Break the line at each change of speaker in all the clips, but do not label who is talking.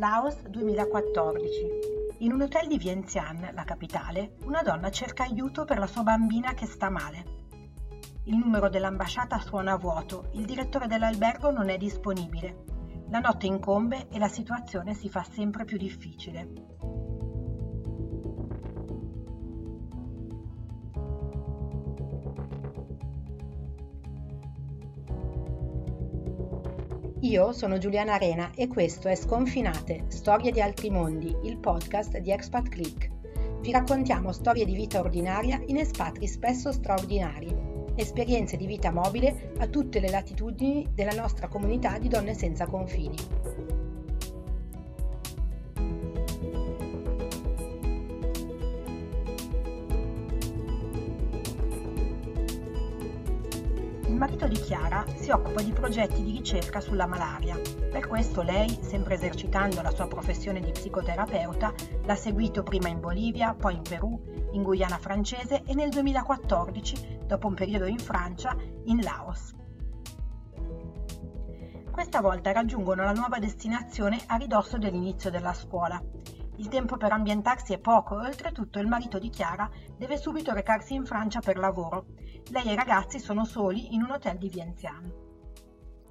Laos 2014. In un hotel di Vientiane, la capitale, una donna cerca aiuto per la sua bambina che sta male. Il numero dell'ambasciata suona vuoto, il direttore dell'albergo non è disponibile. La notte incombe e la situazione si fa sempre più difficile. Io sono Giuliana Arena e questo è Sconfinate, Storie di altri mondi, il podcast di Expat Click. Vi raccontiamo storie di vita ordinaria in espatri spesso straordinari, esperienze di vita mobile a tutte le latitudini della nostra comunità di donne senza confini. Marito di Chiara si occupa di progetti di ricerca sulla malaria. Per questo lei, sempre esercitando la sua professione di psicoterapeuta, l'ha seguito prima in Bolivia, poi in Perù, in Guyana francese e nel 2014, dopo un periodo in Francia, in Laos. Questa volta raggiungono la nuova destinazione a ridosso dell'inizio della scuola il tempo per ambientarsi è poco e oltretutto il marito di Chiara deve subito recarsi in Francia per lavoro. Lei e i ragazzi sono soli in un hotel di Vientiane.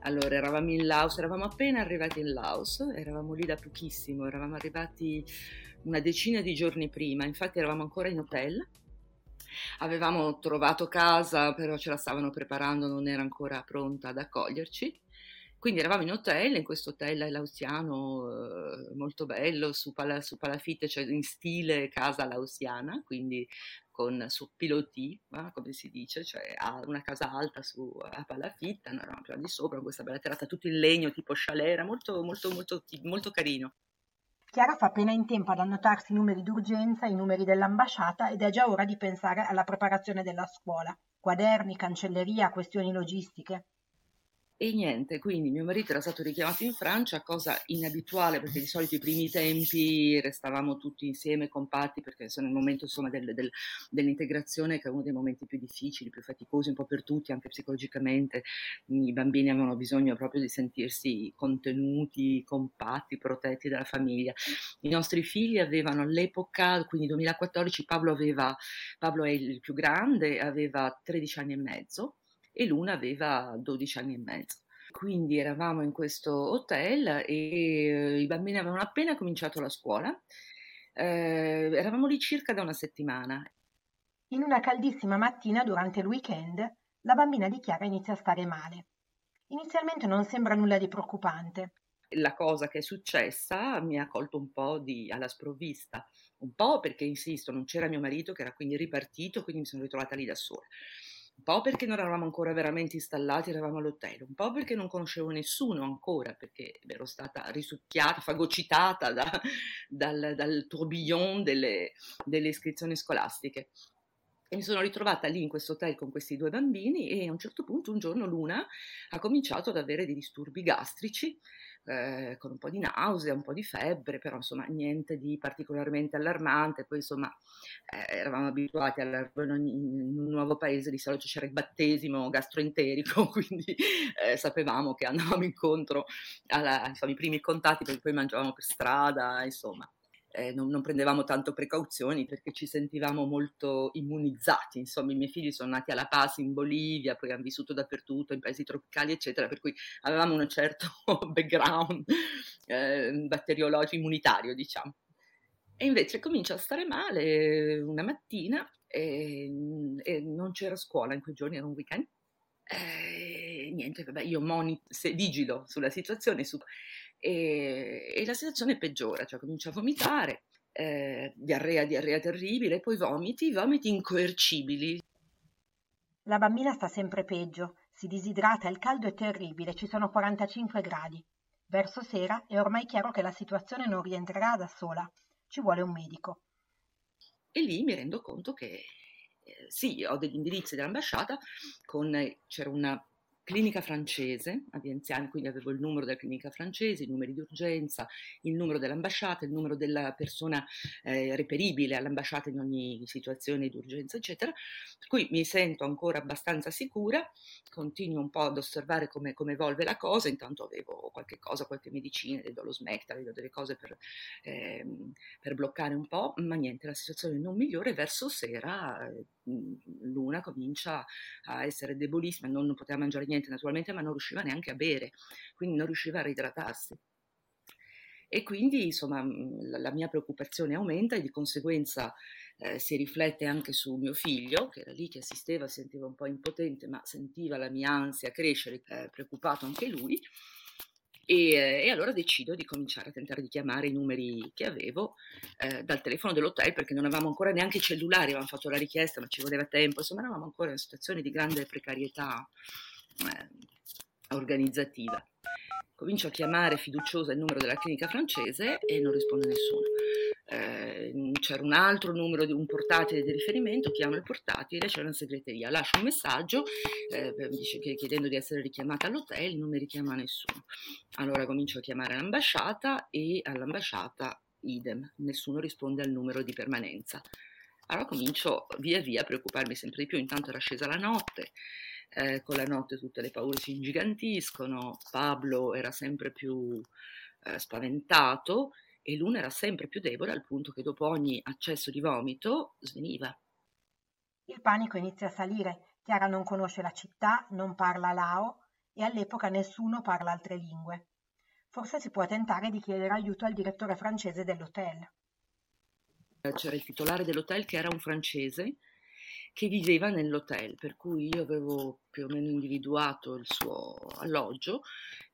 Allora, eravamo in Laos, eravamo appena arrivati in Laos, eravamo lì da pochissimo, eravamo arrivati una decina di giorni prima, infatti eravamo ancora in hotel. Avevamo trovato casa, però ce la stavano preparando, non era ancora pronta ad accoglierci quindi eravamo in hotel, in questo hotel lausiano eh, molto bello, su, Pala, su Palafitte, cioè in stile casa lausiana, quindi con su piloti, eh, come si dice, cioè ha una casa alta su, a Palafitta, noi eravamo prima di sopra, questa bella terrazza, tutto in legno, tipo chalet, era molto, molto, molto, molto carino.
Chiara fa appena in tempo ad annotarsi i numeri d'urgenza, i numeri dell'ambasciata ed è già ora di pensare alla preparazione della scuola. Quaderni, cancelleria, questioni logistiche.
E niente, quindi mio marito era stato richiamato in Francia, cosa inabituale perché di solito i primi tempi restavamo tutti insieme, compatti, perché sono il momento insomma, del, del, dell'integrazione che è uno dei momenti più difficili, più faticosi un po' per tutti, anche psicologicamente. I bambini avevano bisogno proprio di sentirsi contenuti, compatti, protetti dalla famiglia. I nostri figli avevano all'epoca, quindi 2014, Pablo, aveva, Pablo è il più grande, aveva 13 anni e mezzo e l'una aveva 12 anni e mezzo. Quindi eravamo in questo hotel e eh, i bambini avevano appena cominciato la scuola. Eh, eravamo lì circa da una settimana.
In una caldissima mattina durante il weekend, la bambina di Chiara inizia a stare male. Inizialmente non sembra nulla di preoccupante.
La cosa che è successa mi ha colto un po' di, alla sprovvista, un po' perché, insisto, non c'era mio marito che era quindi ripartito, quindi mi sono ritrovata lì da sola un po' perché non eravamo ancora veramente installati, eravamo all'hotel, un po' perché non conoscevo nessuno ancora, perché ero stata risucchiata, fagocitata da, dal, dal tourbillon delle, delle iscrizioni scolastiche. E mi sono ritrovata lì in questo hotel con questi due bambini e a un certo punto un giorno Luna ha cominciato ad avere dei disturbi gastrici eh, con un po' di nausea, un po' di febbre, però insomma niente di particolarmente allarmante. Poi insomma eh, eravamo abituati a in, in, un nuovo paese di solito c'era il battesimo gastroenterico, quindi eh, sapevamo che andavamo incontro alla, insomma, ai primi contatti perché poi mangiavamo per strada, insomma eh, non, non, prendevamo tanto precauzioni perché ci sentivamo molto immunizzati. Insomma, i miei figli sono nati alla Paz in Bolivia, poi hanno vissuto dappertutto, in paesi tropicali, eccetera, per cui avevamo un certo background eh, batteriologico immunitario, diciamo. E invece comincia a stare male una mattina e, e non c'era scuola in quei giorni, era un weekend. E niente, vabbè, io moni- se vigilo sulla situazione, su, e, e la situazione peggiora, cioè comincia a vomitare, eh, diarrea, diarrea terribile, poi vomiti, vomiti incoercibili.
La bambina sta sempre peggio, si disidrata, il caldo è terribile, ci sono 45 gradi. Verso sera è ormai chiaro che la situazione non rientrerà da sola, ci vuole un medico.
E lì mi rendo conto che eh, sì, ho degli indirizzi dell'ambasciata, con, c'era una clinica francese a Vientiane, quindi avevo il numero della clinica francese, i numeri di urgenza, il numero dell'ambasciata, il numero della persona eh, reperibile all'ambasciata in ogni situazione di urgenza, eccetera. Per cui mi sento ancora abbastanza sicura, continuo un po' ad osservare come, come evolve la cosa, intanto avevo qualche cosa, qualche medicina, le do lo smecta, le do delle cose per, eh, per bloccare un po', ma niente, la situazione non migliore, verso sera eh, Luna comincia a essere debolissima, non, non poteva mangiare niente naturalmente, ma non riusciva neanche a bere, quindi non riusciva a reidratarsi. E quindi insomma la, la mia preoccupazione aumenta e di conseguenza eh, si riflette anche su mio figlio, che era lì che assisteva, si sentiva un po' impotente, ma sentiva la mia ansia crescere, eh, preoccupato anche lui. E, eh, e, allora decido di cominciare a tentare di chiamare i numeri che avevo eh, dal telefono dell'hotel perché non avevamo ancora neanche i cellulari, avevamo fatto la richiesta ma ci voleva tempo, insomma eravamo ancora in una situazione di grande precarietà eh, organizzativa. Comincio a chiamare fiduciosa il numero della clinica francese e non risponde nessuno. Eh, c'era un altro numero di un portatile di riferimento, chiamo il portatile, c'è una segreteria, lascio un messaggio eh, chiedendo di essere richiamata all'hotel, non mi richiama nessuno. Allora comincio a chiamare l'ambasciata e all'ambasciata idem, nessuno risponde al numero di permanenza. Allora comincio via via a preoccuparmi sempre di più, intanto era scesa la notte, eh, con la notte tutte le paure si ingigantiscono, Pablo era sempre più eh, spaventato e Luna era sempre più debole al punto che dopo ogni accesso di vomito sveniva.
Il panico inizia a salire. Chiara non conosce la città, non parla lao e all'epoca nessuno parla altre lingue. Forse si può tentare di chiedere aiuto al direttore francese dell'hotel.
C'era il titolare dell'hotel che era un francese che viveva nell'hotel, per cui io avevo più o meno individuato il suo alloggio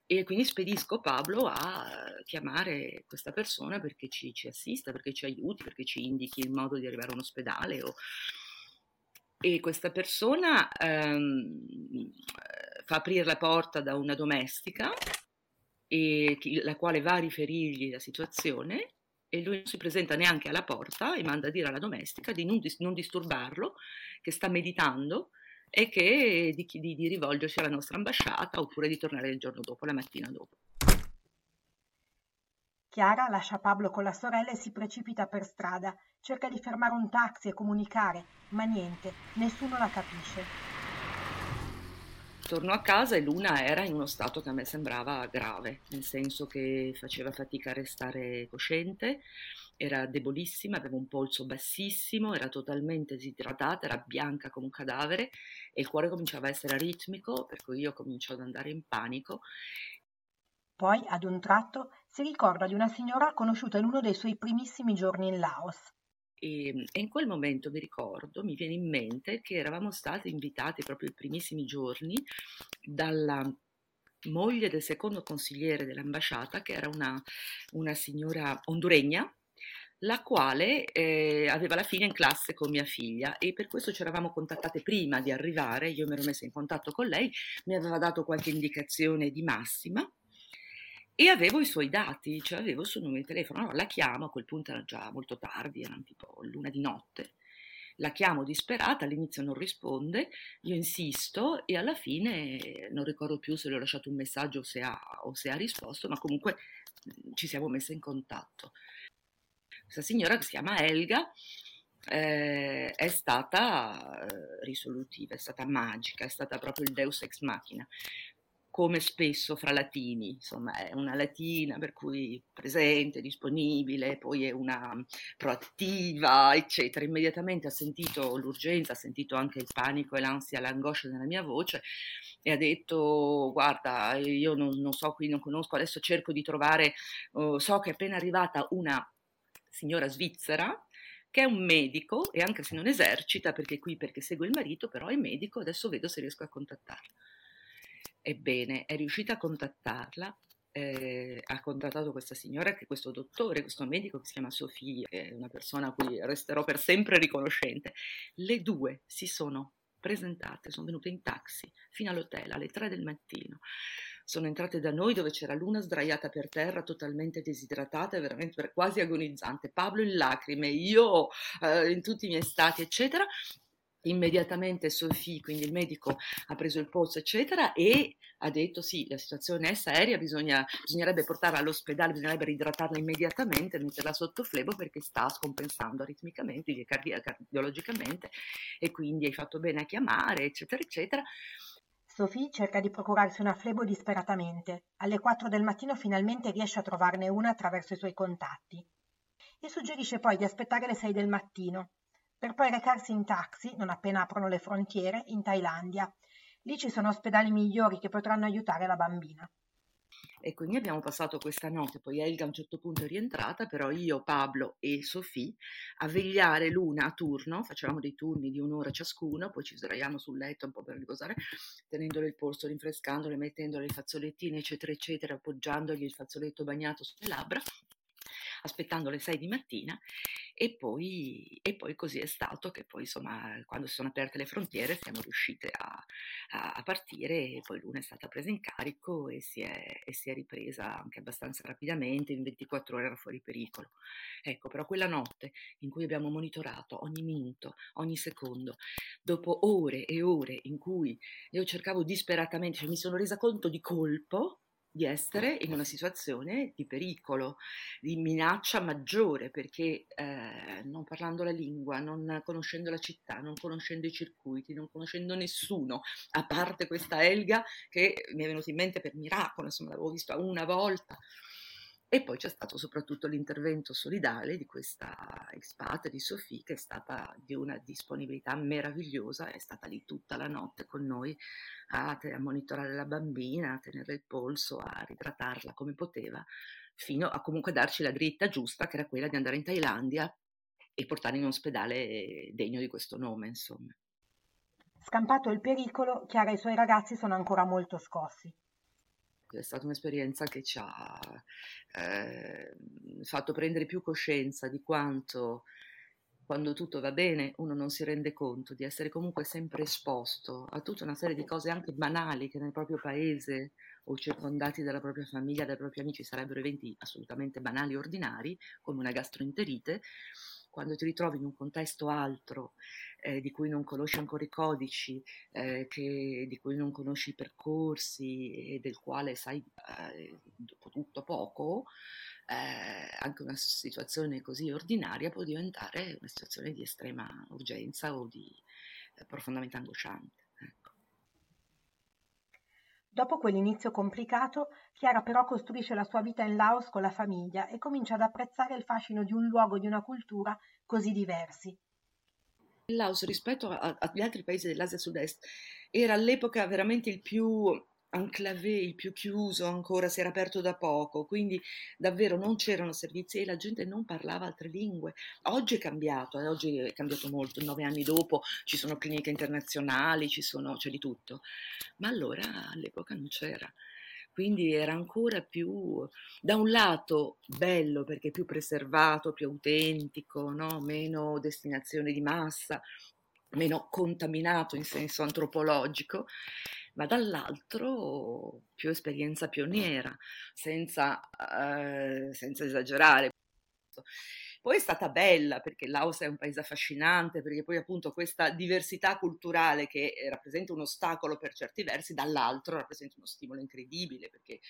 e quindi spedisco Pablo a chiamare questa persona perché ci, ci, assista, perché ci aiuti, perché ci indichi il modo di arrivare a un ospedale. O... E questa persona ehm, fa aprire la porta da una domestica, e, la quale va a riferirgli la situazione e lui non si presenta neanche alla porta e manda a dire alla domestica di non, dis- non disturbarlo, che sta meditando e che di, di, di rivolgersi alla nostra ambasciata oppure di tornare il giorno dopo, la mattina dopo.
Chiara lascia Pablo con la sorella e si precipita per strada, cerca di fermare un taxi e comunicare, ma niente, nessuno la capisce.
Torno a casa e Luna era in uno stato che a me sembrava grave, nel senso che faceva fatica a restare cosciente, era debolissima, aveva un polso bassissimo, era totalmente disidratata, era bianca come un cadavere e il cuore cominciava a essere aritmico, per cui io comincio ad andare in panico.
Poi, ad un tratto, si ricorda di una signora conosciuta in uno dei suoi primissimi giorni in Laos.
E, e, in quel momento mi ricordo, mi viene in mente che eravamo stati invitati proprio i primissimi giorni dalla moglie del secondo consigliere dell'ambasciata, che era una, una signora honduregna, la quale eh, aveva la figlia in classe con mia figlia. E per questo ci eravamo contattate prima di arrivare, io mi ero messa in contatto con lei, mi aveva dato qualche indicazione di massima e avevo i suoi dati, cioè avevo il suo numero di telefono, allora la chiamo, a quel punto era già molto tardi, erano tipo l'una di notte, la chiamo disperata, all'inizio non risponde, io insisto e alla fine non ricordo più se le ho lasciato un messaggio o se ha, o se ha risposto, ma comunque ci siamo messe in contatto. Questa signora che si chiama Elga eh, è stata eh, risolutiva, è stata magica, è stata proprio il deus ex machina, come spesso fra latini, insomma è una latina per cui presente, disponibile, poi è una proattiva, eccetera. Immediatamente ha sentito l'urgenza, ha sentito anche il panico e l'ansia, l'angoscia nella mia voce e ha detto guarda io non, non so qui, non conosco, adesso cerco di trovare, oh, so che è appena arrivata una signora svizzera, che è un medico e anche se non esercita, perché qui perché segue il marito, però è medico, adesso vedo se riesco a contattarla. Ebbene, è riuscita a contattarla, eh, ha contattato questa signora, questo dottore, questo medico che si chiama Sofia, che è una persona a cui resterò per sempre riconoscente. Le due si sono presentate, sono venute in taxi fino all'hotel alle tre del mattino sono entrate da noi dove c'era Luna sdraiata per terra, totalmente desidratata, veramente quasi agonizzante, Pablo in lacrime, io eh, in tutti i miei stati, eccetera. Immediatamente Sophie, quindi il medico ha preso il polso, eccetera, e ha detto sì, la situazione è seria, bisogna, bisognerebbe portarla all'ospedale, bisognerebbe ridratarla immediatamente, metterla sotto flebo perché sta scompensando aritmicamente, cardiologicamente, e quindi hai fatto bene a chiamare, eccetera, eccetera.
Sophie cerca di procurarsi una flebo disperatamente. Alle 4 del mattino finalmente riesce a trovarne una attraverso i suoi contatti. E suggerisce poi di aspettare le 6 del mattino, per poi recarsi in taxi, non appena aprono le frontiere, in Thailandia. Lì ci sono ospedali migliori che potranno aiutare la bambina.
E quindi abbiamo passato questa notte, poi Elga a un certo punto è rientrata, però io, Pablo e Sofì a vegliare l'una a turno, facevamo dei turni di un'ora ciascuno, poi ci sdraiamo sul letto un po' per riposare, tenendole il polso, rinfrescandole, mettendole i fazzolettini, eccetera, eccetera, appoggiandogli il fazzoletto bagnato sulle labbra aspettando le 6 di mattina e poi, e poi, così è stato che poi insomma quando si sono aperte le frontiere siamo riuscite a, a, partire e poi l'una è stata presa in carico e si, è, e si, è, ripresa anche abbastanza rapidamente, in 24 ore era fuori pericolo. Ecco, però quella notte in cui abbiamo monitorato ogni minuto, ogni secondo, dopo ore e ore in cui io cercavo disperatamente, cioè mi sono resa conto di colpo di essere in una situazione di pericolo, di minaccia maggiore, perché eh, non parlando la lingua, non conoscendo la città, non conoscendo i circuiti, non conoscendo nessuno, a parte questa Elga che mi è venuta in mente per miracolo, insomma l'avevo vista una volta, e poi c'è stato soprattutto l'intervento solidale di questa expat di Sofì che è stata di una disponibilità meravigliosa, è stata lì tutta la notte con noi a, a monitorare la bambina, a tenere il polso, a ritratarla come poteva, fino a comunque darci la dritta giusta che era quella di andare in Thailandia e portare in un ospedale degno di questo nome, insomma.
Scampato il pericolo, Chiara e i suoi ragazzi sono ancora molto scossi
è stata un'esperienza che ci ha eh, fatto prendere più coscienza di quanto quando tutto va bene uno non si rende conto di essere comunque sempre esposto a tutta una serie di cose anche banali che nel proprio paese o circondati dalla propria famiglia, dai propri amici sarebbero eventi assolutamente banali e ordinari, come una gastroenterite, quando ti ritrovi in un contesto altro, eh, di cui non conosci ancora i codici, eh, che, di cui non conosci i percorsi e del quale sai eh, dopo tutto poco, eh, anche una situazione così ordinaria può diventare una situazione di estrema urgenza o di eh, profondamente angosciante.
Dopo quell'inizio complicato, Chiara però costruisce la sua vita in Laos con la famiglia e comincia ad apprezzare il fascino di un luogo e di una cultura così diversi.
Il Laos rispetto agli altri paesi dell'Asia Sud-Est era all'epoca veramente il più enclavé, il più chiuso ancora, si era aperto da poco, quindi davvero non c'erano servizi e la gente non parlava altre lingue. Oggi è cambiato, eh, oggi è cambiato molto, nove anni dopo ci sono cliniche internazionali, sono, c'è di tutto, ma allora all'epoca non c'era. Quindi era ancora più, da un lato, bello perché più preservato, più autentico, no? meno destinazione di massa, meno contaminato in senso antropologico, ma dall'altro più esperienza pioniera, senza, eh, senza esagerare. Poi è stata bella perché Laos è un paese affascinante, perché poi appunto questa diversità culturale che rappresenta un ostacolo per certi versi, dall'altro rappresenta uno stimolo incredibile perché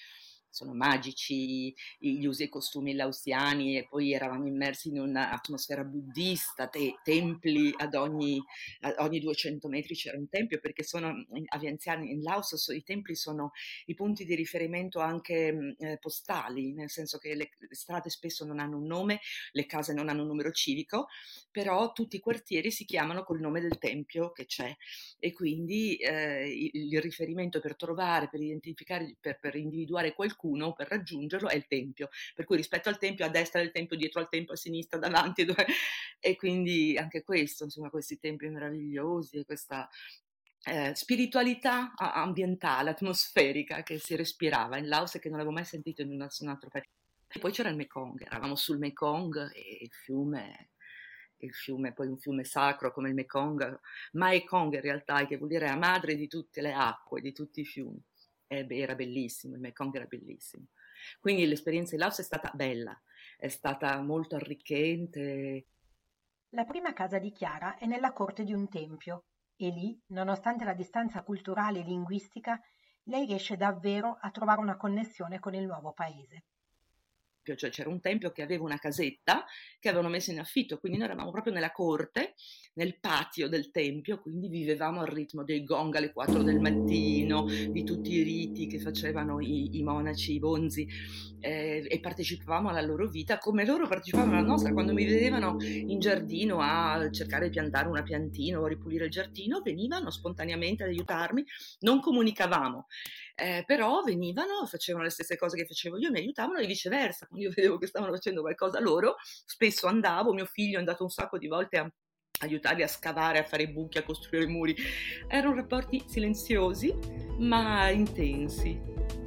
sono magici gli usi e costumi lausiani e poi eravamo immersi in un'atmosfera buddista, te- templi ad ogni, ad ogni, 200 metri c'era un tempio perché sono a Vientiane in Laos so, i templi sono i punti di riferimento anche eh, postali, nel senso che le, le strade spesso non hanno un nome, le case non hanno un numero civico, però tutti i quartieri si chiamano col nome del tempio che c'è. E quindi eh, il, il, riferimento per trovare, per identificare, per, per individuare qualcuno qualcuno per raggiungerlo è il tempio, per cui rispetto al tempio a destra del tempio, dietro al tempio, a sinistra, davanti, dove... e quindi anche questo, insomma, questi templi meravigliosi e questa eh, spiritualità ambientale, atmosferica che si respirava in Laos e che non avevo mai sentito in nessun altro paese. Poi c'era il Mekong, eravamo sul Mekong e il fiume il fiume, poi un fiume sacro come il Mekong, Maekong in realtà, che vuol dire la madre di tutte le acque, di tutti i fiumi era bellissimo, il Mekong era bellissimo. Quindi l'esperienza in Laos è stata bella, è stata molto arricchente.
La prima casa di Chiara è nella corte di un tempio e lì, nonostante la distanza culturale e linguistica, lei riesce davvero a trovare una connessione con il nuovo paese
cioè c'era un tempio che aveva una casetta che avevano messo in affitto, quindi noi eravamo proprio nella corte, nel patio del tempio, quindi vivevamo al ritmo dei gong alle 4 del mattino, di tutti i riti che facevano i, i monaci, i bonzi, eh, e partecipavamo alla loro vita come loro partecipavano alla nostra. Quando mi vedevano in giardino a cercare di piantare una piantina o ripulire il giardino, venivano spontaneamente ad aiutarmi, non comunicavamo eh, però venivano, facevano le stesse cose che facevo io, mi aiutavano e viceversa, quando io vedevo che stavano facendo qualcosa loro, spesso andavo, mio figlio è andato un sacco di volte a aiutarli a scavare, a fare buchi, a costruire muri. Erano rapporti silenziosi ma intensi.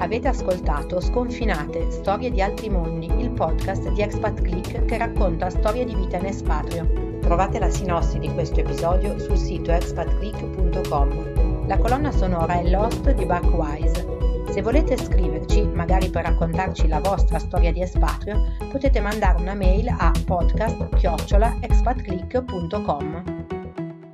Avete ascoltato Sconfinate, Storie di altri mondi, il podcast di Expat Click che racconta storie di vita in espatrio. Trovate la sinossi di questo episodio sul sito expatclick.com. La colonna sonora è Lost di Buckwise. Se volete scriverci, magari per raccontarci la vostra storia di espatrio, potete mandare una mail a podcast-expatclick.com.